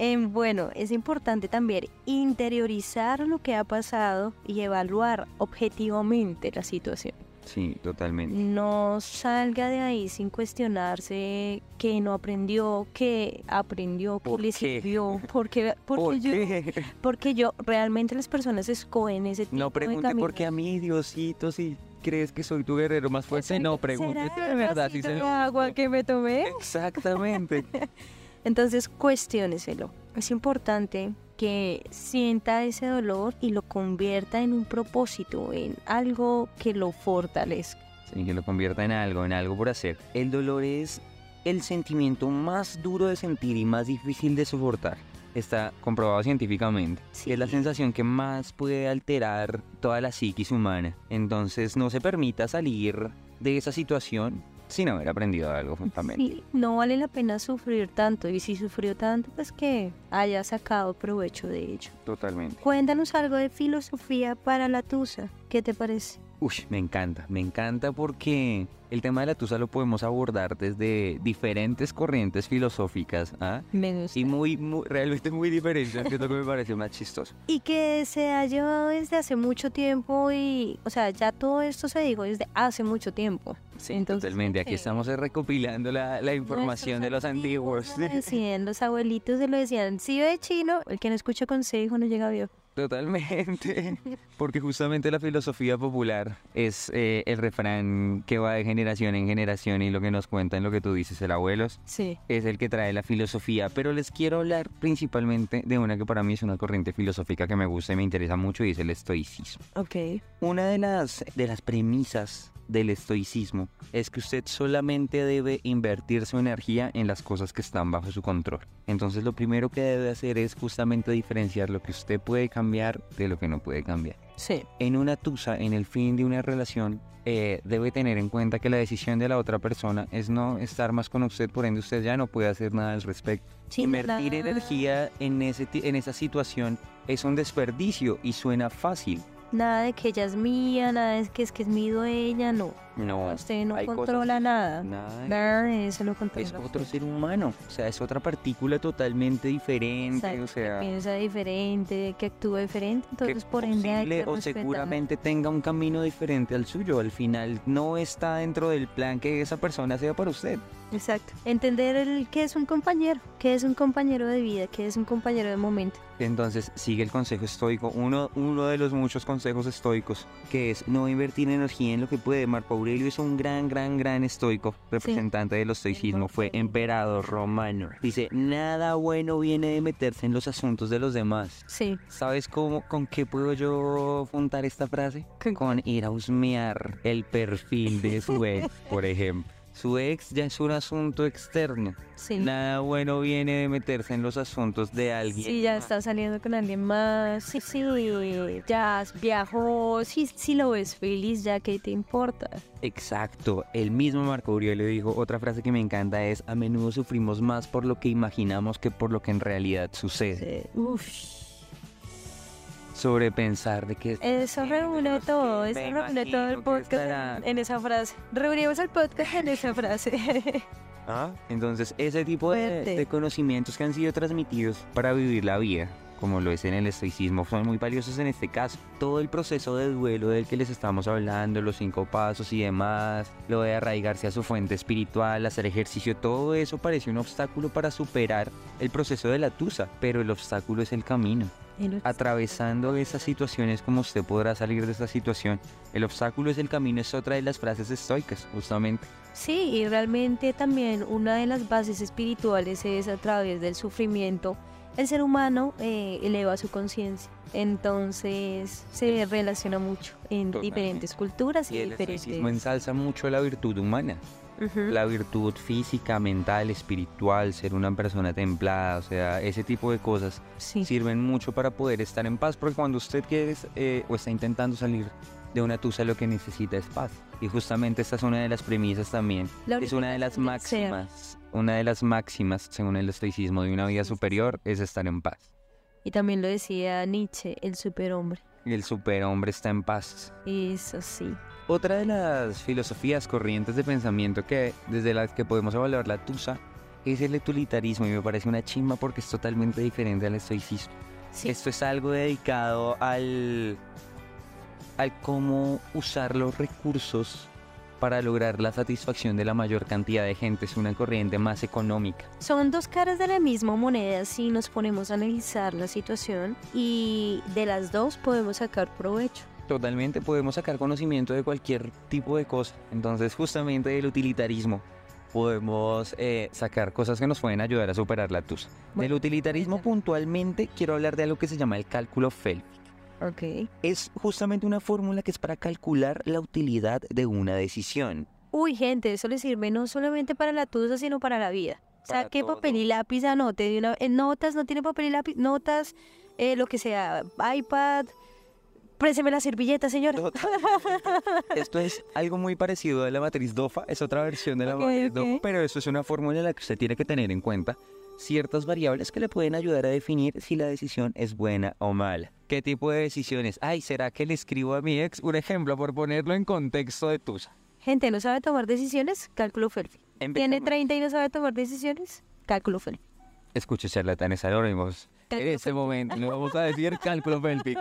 Em, bueno, es importante también interiorizar lo que ha pasado y evaluar objetivamente la situación. Sí, totalmente. No salga de ahí sin cuestionarse que no aprendió, que aprendió, que ¿Por le sirvió, porque, porque, ¿Por yo, qué? porque yo, realmente las personas escogen ese tipo No de pregunte por qué a mí, Diosito, si crees que soy tu guerrero más fuerte. No pregunte ¿Será de verdad si se de lo... agua que me tomé? Exactamente. Entonces, cuestióneselo. Es importante que sienta ese dolor y lo convierta en un propósito, en algo que lo fortalezca. Sí, que lo convierta en algo, en algo por hacer. El dolor es el sentimiento más duro de sentir y más difícil de soportar. Está comprobado científicamente. Sí. Es la sensación que más puede alterar toda la psiquis humana. Entonces no se permita salir de esa situación sin haber aprendido algo justamente. Sí, no vale la pena sufrir tanto y si sufrió tanto, pues que haya sacado provecho de ello. Totalmente. Cuéntanos algo de filosofía para la tusa. ¿Qué te parece? Uy, me encanta, me encanta porque el tema de la tusa lo podemos abordar desde diferentes corrientes filosóficas ¿ah? Me gusta. y muy, muy, realmente muy diferentes, que es lo que me parece más chistoso. Y que se ha llevado desde hace mucho tiempo y, o sea, ya todo esto se dijo desde hace mucho tiempo. Sí, Entonces, totalmente. Aquí sí. estamos recopilando la, la información de los antiguos. Lo decían, los abuelitos se lo decían. Si ve chino, el que no escucha consejo no llega a viejo. Totalmente. Porque justamente la filosofía popular es eh, el refrán que va de generación en generación y lo que nos cuentan, lo que tú dices, el abuelos, Sí. es el que trae la filosofía. Pero les quiero hablar principalmente de una que para mí es una corriente filosófica que me gusta y me interesa mucho y es el estoicismo. Ok. Una de las, de las premisas del estoicismo es que usted solamente debe invertir su energía en las cosas que están bajo su control. Entonces lo primero que debe hacer es justamente diferenciar lo que usted puede cambiar de lo que no puede cambiar. Sí. En una tusa, en el fin de una relación, eh, debe tener en cuenta que la decisión de la otra persona es no estar más con usted, por ende usted ya no puede hacer nada al respecto. Sí, Invertir energía en, ese, en esa situación es un desperdicio y suena fácil. Nada de que ella es mía, nada de que es que es mi dueña, no. No, Usted no hay cosas- controla nada. nada de Nada eso lo controla. es otro ser humano, o sea, es otra partícula totalmente diferente, Exacto, o sea, que piensa diferente, que actúa diferente, entonces por ende hay que o respetar. seguramente tenga un camino diferente al suyo, al final no está dentro del plan que esa persona sea para usted. Exacto. Entender el que es un compañero, que es un compañero de vida, que es un compañero de momento. Entonces sigue el consejo estoico, uno, uno de los muchos consejos estoicos, que es no invertir energía en lo que puede. Marco Aurelio es un gran, gran, gran estoico, representante del estoicismo, fue emperador romano. Dice, nada bueno viene de meterse en los asuntos de los demás. Sí. ¿Sabes cómo, con qué puedo yo juntar esta frase? ¿Con Con ir a husmear el perfil de su ex, por ejemplo. Su ex ya es un asunto externo. Sí. Nada bueno viene de meterse en los asuntos de alguien. Sí, ya está saliendo con alguien más. Sí, sí, ya viajó. Sí, sí lo ves feliz, ya que te importa. Exacto, el mismo Marco Aurelio dijo, otra frase que me encanta es, a menudo sufrimos más por lo que imaginamos que por lo que en realidad sucede. Sí. Uf. Sobre pensar de que... Eso reúne todo, eso reúne todo el podcast estará- en, esa frase. Reunimos el podcast en esa frase. ¿Ah? Entonces, ese tipo de conocimientos que han sido transmitidos para vivir la vida, como lo es en el estoicismo, son muy valiosos en este caso. Todo el proceso de duelo del que les estamos hablando, los cinco pasos y demás, lo de arraigarse a su fuente espiritual, hacer ejercicio, todo eso parece un obstáculo para superar el proceso de la tusa, pero el obstáculo es el camino. Atravesando esas situaciones como usted podrá salir de esa situación, el obstáculo es el camino es otra de las frases estoicas, justamente. Sí, y realmente también una de las bases espirituales es a través del sufrimiento el ser humano eh, eleva su conciencia. Entonces se relaciona mucho en Totalmente. diferentes culturas y, Y el diferentes. ensalza mucho la virtud humana. La virtud física, mental, espiritual, ser una persona templada, o sea, ese tipo de cosas Sí. sirven mucho para poder estar en paz, porque cuando usted quiere eh, o está intentando salir de una tusa, lo que necesita es paz. Y justamente esta es una de las premisas también. La Es una de las máximas, una de las máximas, según el estoicismo, de una vida superior, es estar en paz. Y también lo decía Nietzsche, el superhombre. El superhombre está en paz. Eso sí. Otra de las filosofías corrientes de pensamiento que desde las que podemos evaluar la tusa es el utilitarismo y me parece una chimba porque es totalmente diferente al estoicismo. Sí. Esto es algo dedicado al, al cómo usar los recursos para lograr la satisfacción de la mayor cantidad de gente. Es una corriente más económica. Son dos caras de la misma moneda si nos ponemos a analizar la situación y de las dos podemos sacar provecho. Totalmente podemos sacar conocimiento de cualquier tipo de cosa. Entonces justamente del utilitarismo podemos eh, sacar cosas que nos pueden ayudar a superar la tusa. Bueno, Del utilitarismo puntualmente quiero hablar de algo que se llama el cálculo Feld. Ok. Es justamente una fórmula que es para calcular la utilidad de una decisión. Uy, gente, eso le sirve no solamente para la tusa, sino para la vida. Saque todo. papel y lápiz, anote. Una, en notas, no tiene papel y lápiz, notas, eh, lo que sea, iPad. Présteme la servilleta, señor. Esto es algo muy parecido a la matriz DOFA, es otra versión de la matriz ok. DOFA, pero eso es una fórmula la que usted tiene que tener en cuenta ciertas variables que le pueden ayudar a definir si la decisión es buena o mala. ¿Qué tipo de decisiones? Ay, ¿será que le escribo a mi ex? Un ejemplo, por ponerlo en contexto de Tusa. Gente, ¿no sabe tomar decisiones? Cálculo Felfi. ¿Tiene Empecemos. 30 y no sabe tomar decisiones? Cálculo Felfi. Escuche, charlatanes anónimos. En este momento le vamos a decir cálculo Pelpic.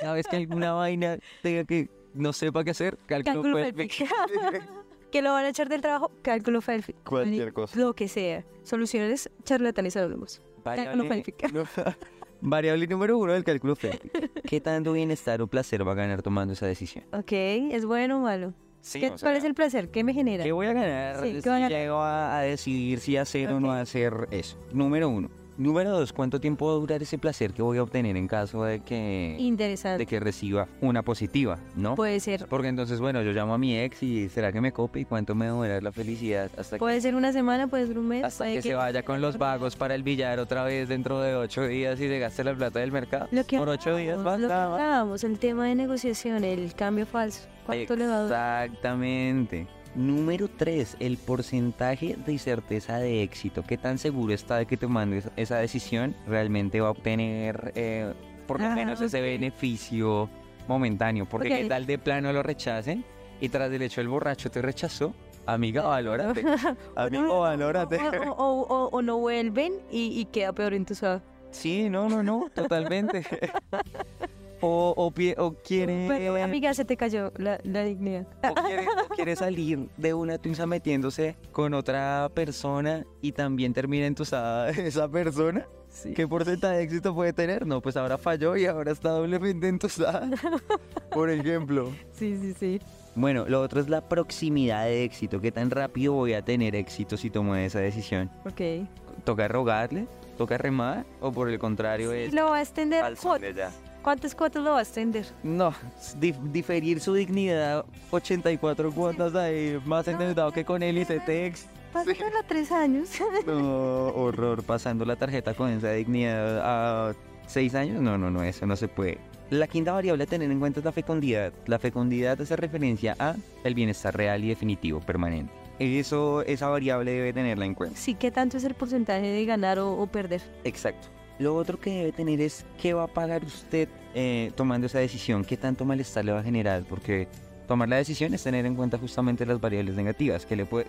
Cada vez que alguna vaina tenga que no sepa qué hacer, cálculo, Cálculo. Felfi. que lo van a echar del trabajo, cálculo Felfi. Cualquier cosa. Lo que sea. Soluciones charlatanes anónimos. Cálculo no, variable número uno del cálculo Pelpic. ¿Qué tanto bienestar o placer va a ganar tomando esa decisión? Ok, ¿es bueno o malo? Sí, ¿Qué- o ¿Cuál es el placer? ¿Qué me genera? ¿Qué voy a ganar Sí, ¿qué si a llego a, a decidir si hacer o no hacer eso? Número uno. Número dos, ¿cuánto tiempo va a durar ese placer que voy a obtener en caso de que, Interesante. de que reciba una positiva, ¿no? Puede ser. Porque entonces, bueno, yo llamo a mi ex y ¿será que me cope y cuánto me va a durar la felicidad hasta que, Puede ser una semana, puede ser un mes. hasta puede que se vaya con los vagos para el billar otra vez dentro de ocho días y se gaste la plata del mercado? Lo que Por ocho días hablábamos, Lo que basta. el tema de negociación, el cambio falso. ¿Cuánto le va a durar? Exactamente. Número 3, el porcentaje de certeza de éxito. ¿Qué tan seguro está de que tomando esa- esa decisión realmente va a obtener eh, por lo Ah, menos ese beneficio momentáneo? Porque qué tal de plano lo rechacen y tras del hecho el borracho te rechazó. Amiga, valórate. Amigo, valórate. O, o- o- o no vuelven y, y queda peor entusado. Sí, no, no, no, totalmente. O, o, pie- o quiere... Pero, amiga, se te cayó la, la dignidad. o quiere, o quiere salir de una tusa metiéndose con otra persona y también termina entusada esa persona. ¿Qué porcentaje de éxito puede tener? No, pues ahora falló y ahora está doblemente entusada. Por ejemplo. Sí, sí, sí. Bueno, lo otro es la proximidad de éxito. ¿Qué tan rápido voy a tener éxito si tomo esa decisión? Ok. ¿Toca rogarle? ¿Toca remar? ¿O por el contrario es... ¿Lo va a extender? al ya? ¿Cuántas cuotas lo va a extender? No, dif- diferir su dignidad 84 cuotas ahí, más endeudado que con él y Cetex. Pásatela tres años. No, horror, pasando la tarjeta con esa dignidad a 6 años. No, no, no, eso no se puede. La quinta variable a tener en cuenta es la fecundidad. La fecundidad hace referencia a el bienestar real y definitivo, permanente. Eso, esa variable debe tenerla en cuenta. Sí, ¿qué tanto es el porcentaje de ganar o, o perder? Exacto. Lo otro que debe tener es qué va a pagar usted eh, tomando esa decisión, qué tanto malestar le va a generar, porque tomar la decisión es tener en cuenta justamente las variables negativas, que le puede,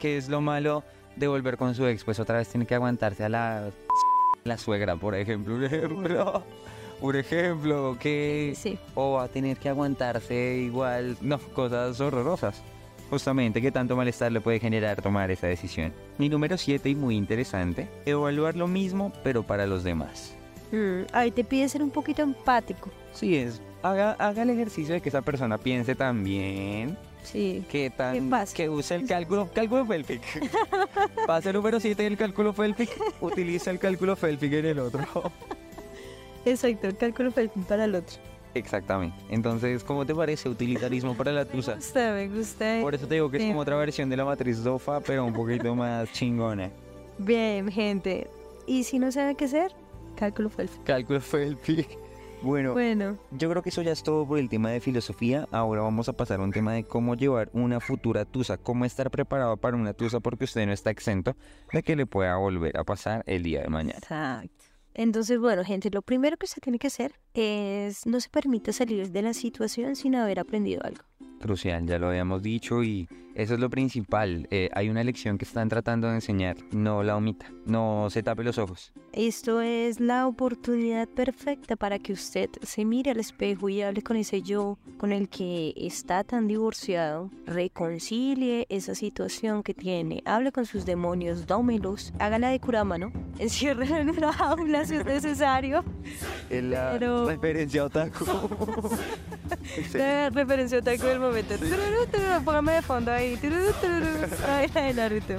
que, es lo malo de volver con su ex, pues otra vez tiene que aguantarse a la, la suegra, por ejemplo, un ejemplo, que Sí. o va a tener que aguantarse igual, no, cosas horrorosas. Justamente, qué tanto malestar le puede generar tomar esa decisión. Y número 7, y muy interesante, evaluar lo mismo, pero para los demás. Mm, ahí te pide ser un poquito empático. Sí, es haga, haga el ejercicio de que esa persona piense también Sí. qué tan... pasa? Que use el cálculo, cálculo Felpic. Pase el número 7 del cálculo Felpic, utiliza el cálculo Felpic en el otro. Exacto, el cálculo fue para el otro. Exactamente. Entonces, ¿cómo te parece utilitarismo para la Me tusa? gusta, me gusta. Por eso te digo que es como otra versión de la matriz DOFA, pero un poquito más chingona. Bien, gente. ¿Y si no sabe qué hacer? Cálculo fue el fin. Cálculo Felpic. Bueno, Bueno, yo creo que eso ya es todo por el tema de filosofía. Ahora vamos a pasar a un tema de cómo llevar una futura tusa, cómo estar preparado para una tusa porque usted no está exento de que le pueda volver a pasar el día de mañana. exacto. Entonces, bueno, gente, lo primero que usted tiene que hacer es no se permita salir de la situación sin haber aprendido algo. Crucial, ya lo habíamos dicho y eso es lo principal. Eh, hay una lección que están tratando de enseñar, no la omita, no se tape los ojos. Esto es la oportunidad perfecta para que usted se mire al espejo y hable con ese yo con el que está tan divorciado, reconcilie esa situación que tiene, hable con sus demonios, dómelos, hágala de Kurama, ¿no? Enciérrela en una jaula si es necesario. Es la Pero- referencia otaku. Sí. De referencia otaku del momento. Tururú, Póngame de fondo ahí. Tururú, tururú. Ay, la de Naruto.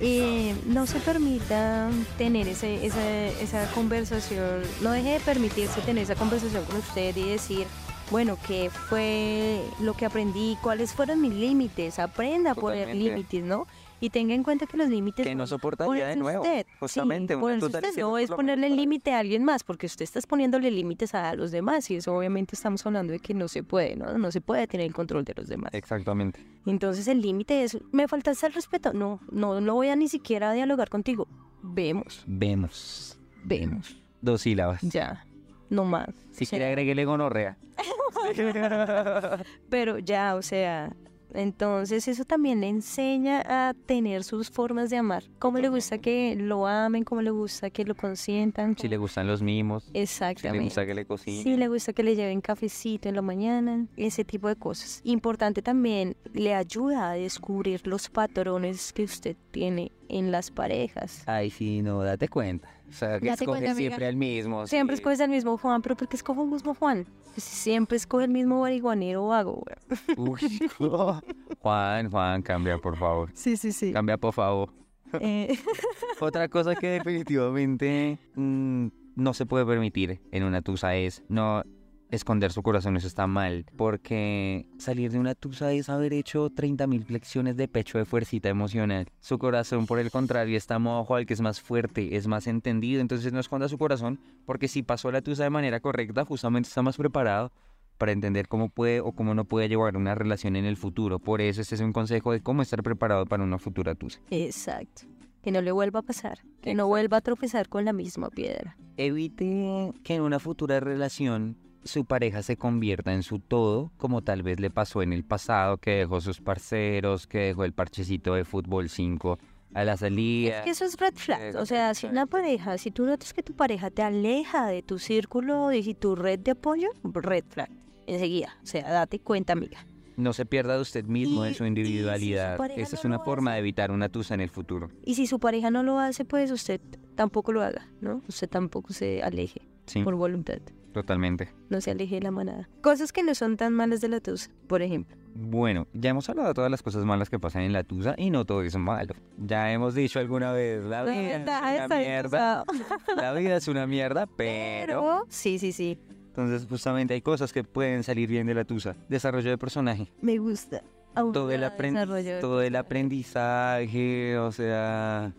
Y no se permita tener ese, esa, esa conversación, no deje de permitirse tener esa conversación con usted y decir, bueno, ¿qué fue lo que aprendí? ¿Cuáles fueron mis límites? Aprenda a poner límites, ¿no? Y tenga en cuenta que los límites Que no soportaría de nuevo. usted. Justamente, Sí, una usted no es ponerle límite a alguien más, porque usted está poniéndole límites a los demás y eso obviamente estamos hablando de que no se puede, ¿no? No se puede tener el control de los demás. Exactamente. Entonces el límite es, ¿me faltaste el respeto? No, no, no voy a ni siquiera dialogar contigo. Vemos, Vemos. vemos, Dos sílabas. ya, no más. Si O sea, quiere agreguele gonorrea. Pero ya, o sea, entonces eso también le enseña a tener sus formas de amar. Cómo le gusta que lo amen, cómo le gusta que lo consientan. Si le gustan los mimos. Si le Exactamente. gusta que le cocine. Si le gusta que le lleven cafecito en la mañana, ese tipo de cosas. Importante también, le ayuda a descubrir los patrones que usted tiene en las parejas. Ay, sí, no, date cuenta. O sea, que Date escoge siempre al mismo. Siempre sí. escoges al mismo Juan, pero ¿por qué escojo el mismo Juan? Pues siempre escoge el mismo marihuanero vago, güey. Uy, Juan, Juan, cambia, por favor. Sí, sí, sí. Cambia, por favor. Eh, Otra cosa que definitivamente mm, no se puede permitir en una tusa es no esconder su corazón, eso está mal, porque salir de una tusa es haber hecho 30.000 flexiones de pecho de fuercita emocional. Su corazón, por el contrario, está mojo al que es más fuerte, es más entendido, entonces no esconda su corazón, porque si pasó la tusa de manera correcta, justamente está más preparado para entender cómo puede o cómo no puede llevar una relación en el futuro. Por eso este es un consejo de cómo estar preparado para una futura tusa. Exacto. Que no le vuelva a pasar. Que no vuelva a tropezar con la misma piedra. Evite que en una futura relación su pareja se convierta en su todo, como tal vez le pasó en el pasado, que dejó sus parceros, que dejó el parchecito de fútbol 5 a la salida. Es que eso es red flag. O sea, si una pareja, si tú notas que tu pareja te aleja de tu círculo y tu red de apoyo, red flag. Enseguida. O sea, date cuenta, amiga. No se pierda de usted mismo, de Y- su si individualidad. pareja Esa es una forma hace. de evitar una tusa en el futuro. Y si su pareja no lo hace, pues usted tampoco lo haga, ¿no? Usted tampoco se aleje Sí, por voluntad. Totalmente. No se aleje de la manada. Cosas que no son tan malas de la tusa, por ejemplo. Bueno, ya hemos hablado de todas las cosas malas que pasan en la tusa y no todo es malo. Ya hemos dicho alguna vez, la vida es una mierda. La vida es una mierda, pero... Sí, sí, sí. Entonces, justamente hay cosas que pueden salir bien de la tusa. Desarrollo de personaje. Me gusta. Todo el, todo el aprendizaje, o sea...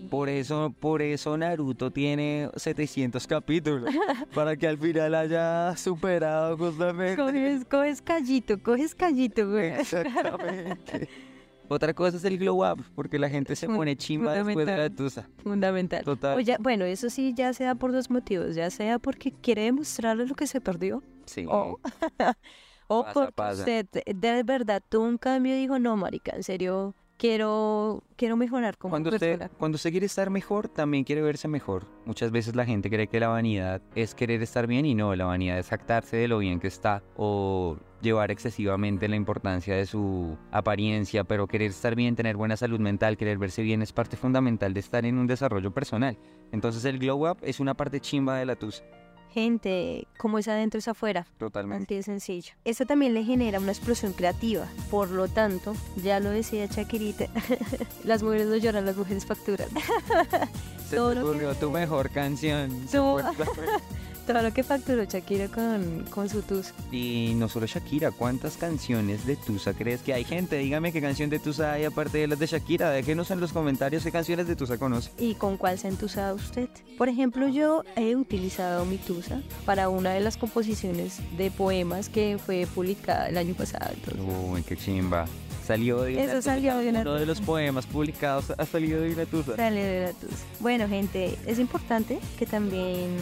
Sí. Por eso, por eso Naruto tiene 700 capítulos. para que al final haya superado justamente. Coges, coges callito, coges callito, güey. Exactamente. Otra cosa es el glow up, porque la gente se pone chimba después de la tusa. Fundamental. Total. O ya- bueno, eso sí ya sea por dos motivos. Ya sea porque quiere demostrarle lo que se perdió. Sí. O, o Pasa, porque pasa. usted de verdad tuvo un cambio y dijo, no, marica, en serio, quiero, quiero mejorar como Cuando persona. usted, cuando usted quiere estar mejor, también quiere verse mejor. Muchas veces la gente cree que la vanidad es querer estar bien y no, la vanidad es jactarse de lo bien que está o llevar excesivamente la importancia de su apariencia, pero querer estar bien, tener buena salud mental, querer verse bien es parte fundamental de estar en un desarrollo personal. Entonces el glow up es una parte chimba de la tusa. Gente, como es adentro es afuera. Totalmente. Así de sencillo. Esto también le genera una explosión creativa. Por lo tanto, ya lo decía Shakirita, las mujeres no lloran, las mujeres facturan. Se Todo te que- tu mejor canción. Su- Todo lo que facturó Shakira con, con su tus. Y no solo Shakira, ¿cuántas canciones de Tusa crees que hay? Gente, dígame qué canción de Tusa hay aparte de las de Shakira. Déjenos en los comentarios qué canciones de Tusa conoce. ¿Y con cuál se ha entusado usted? Por ejemplo, yo he utilizado mi tusa para una de las composiciones de poemas que fue publicada el año pasado. entonces, Uy, qué chimba. Salió de Eso salió de una Uno de los poemas publicados ha salido de una Tusa. Sale de la tusa. Bueno, gente, es importante que también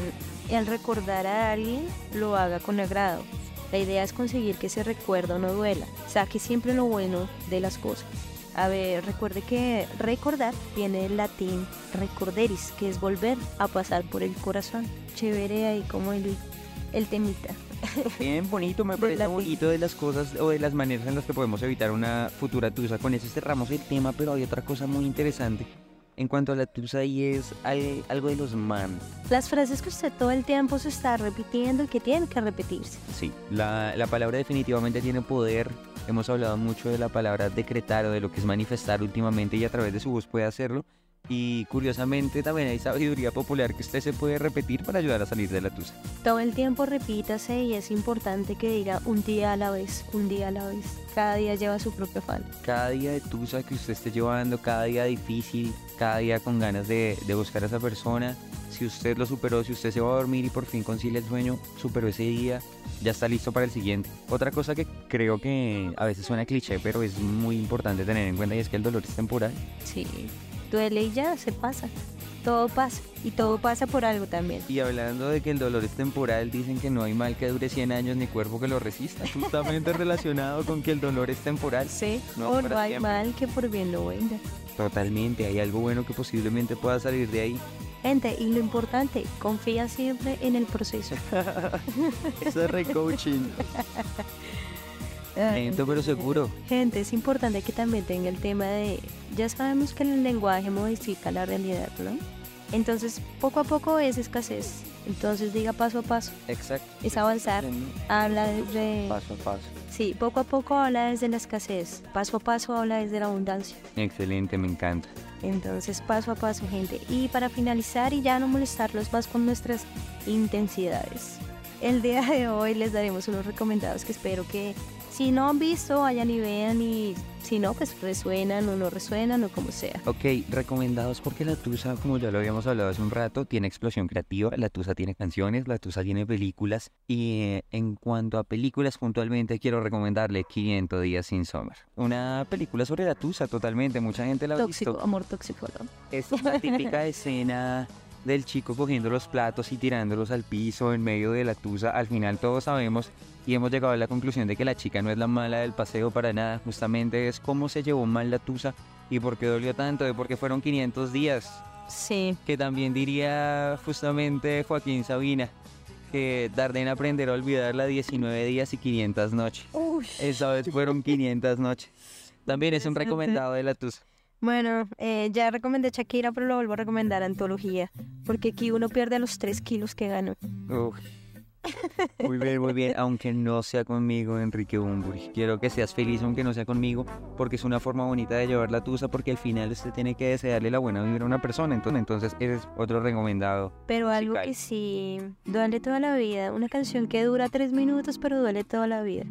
al recordar a alguien lo haga con agrado. La idea es conseguir que ese recuerdo no duela. Saque siempre lo bueno de las cosas. A ver, recuerde que recordar viene del latín recorderis, que es volver a pasar por el corazón. Chévere ahí como el, el temita. Bien bonito, me parece bonito de las cosas o de las maneras en las que podemos evitar una futura tusa. Con eso cerramos el tema, pero hay otra cosa muy interesante. En cuanto a la tusa y es al- algo de los man. Las frases que usted todo el tiempo se está repitiendo y que tienen que repetirse. Sí, la, la palabra definitivamente tiene poder. Hemos hablado mucho de la palabra decretar o de lo que es manifestar últimamente y a través de su voz puede hacerlo. Y curiosamente también hay sabiduría popular que usted se puede repetir para ayudar a salir de la tusa. Todo el tiempo repítase y es importante que diga un día a la vez, un día a la vez. Cada día lleva su propio afán. Cada día de tusa que usted esté llevando, cada día difícil, cada día con ganas de, de buscar a esa persona, si usted lo superó, si usted se va a dormir y por fin concilia el sueño, superó ese día, ya está listo para el siguiente. Otra cosa que creo que a veces suena cliché, pero es muy importante tener en cuenta y es que el dolor es temporal. Sí. Duele y ya, se pasa. Todo pasa. Y todo pasa por algo también. Y hablando de que el dolor es temporal, dicen que no hay mal que dure 100 años ni cuerpo que lo resista. Justamente relacionado con que el dolor es temporal. Sí. No, o para no hay mal que por bien no venga. Totalmente, hay algo bueno que posiblemente pueda salir de ahí. Gente, y lo importante, confía siempre en el proceso. Eso es recoaching. Lento pero seguro. Gente, es importante que también tenga el tema de, ya sabemos que el lenguaje modifica la realidad, ¿no? Entonces, poco a poco es escasez. Entonces, diga paso a paso. Exacto. Es avanzar. Habla de... Paso a paso. Sí, poco a poco habla desde la escasez. Paso a paso habla desde la abundancia. Excelente, me encanta. Entonces, paso a paso, gente. Y para finalizar y ya no molestarlos más con nuestras intensidades. El día de hoy les daremos unos recomendados que espero que si no han visto, vayan y vean y si no, pues resuenan o no resuenan o como sea. Ok, recomendados porque la Tusa, como ya lo habíamos hablado hace un rato, tiene explosión creativa, la Tusa tiene canciones, la Tusa tiene películas y eh, en cuanto a películas puntualmente quiero recomendarle 500 días sin Summer. Una película sobre la Tusa totalmente, mucha gente la ha Tóxico, visto. amor tóxico, ¿no? Es la típica escena del chico cogiendo los platos y tirándolos al piso en medio de la tusa. Al final todos sabemos y hemos llegado a la conclusión de que la chica no es la mala del paseo para nada. Justamente es cómo se llevó mal la tusa y por qué dolió tanto, de por qué fueron 500 días. Sí, Que también diría justamente Joaquín Sabina que tardé en aprender a olvidarla 19 días y 500 noches. Esa vez fueron 500 noches. También es un recomendado de la tusa. Bueno, eh, ya recomendé Shakira, pero lo vuelvo a recomendar Antología, porque aquí uno pierde los 3 kilos que ganó. Uf. Muy bien, muy bien. Aunque no sea conmigo, Enrique Bumburi. Quiero que seas feliz aunque no sea conmigo, porque es una forma bonita de llevar la tusa, porque al final usted tiene que desearle la buena vibra a una persona. Entonces, entonces eres otro recomendado. Pero algo Musical. que sí duele toda la vida, una canción que dura 3 minutos, pero duele toda la vida.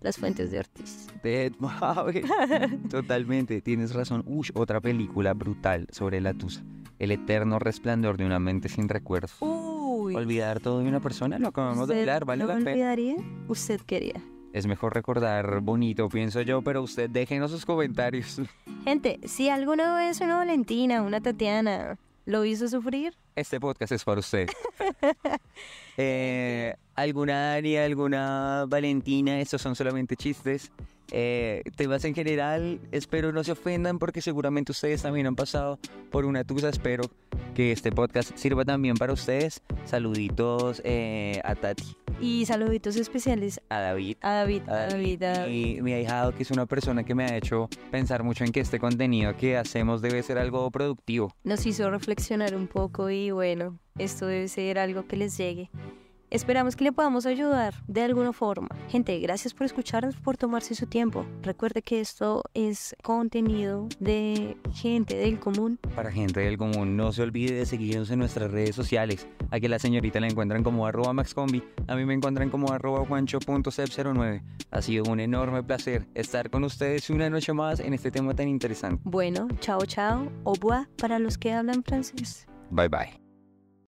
Las fuentes de Ortiz. Dead. Totalmente, tienes razón. Uy, otra película brutal sobre la tusa. El eterno resplandor de una mente sin recuerdos. Uy. Olvidar todo de una persona, lo acabamos de ¿Usted hablar, vale lo la pena. olvidaría? Usted quería. Es mejor recordar bonito, pienso yo, pero usted déjenos sus comentarios. Gente, si alguna vez una Valentina, una Tatiana, lo hizo sufrir, Este podcast es para usted. Eh, ¿Alguna Ari, alguna Valentina? Estos son solamente chistes. Eh, temas en general, espero no se ofendan porque seguramente ustedes también han pasado por una tusa. Espero que este podcast sirva también para ustedes. Saluditos eh, a Tati, y saluditos especiales a David. a David, a David, a David. Y mi ahijado, que es una persona que me ha hecho pensar mucho en que este contenido que hacemos debe ser algo productivo. Nos hizo reflexionar un poco y bueno, esto debe ser algo que les llegue. Esperamos que le podamos ayudar de alguna forma. Gente, gracias por escucharnos, por tomarse su tiempo. Recuerde que esto es contenido de gente del común. Para gente del común, no se olvide de seguirnos en nuestras redes sociales. Aquí a la señorita la encuentran como arroba maxcombi, a mí me encuentran como arroba juancho.cep09. Ha sido un enorme placer estar con ustedes una noche más en este tema tan interesante. Bueno, chao chao, au revoir para los que hablan francés. Bye bye.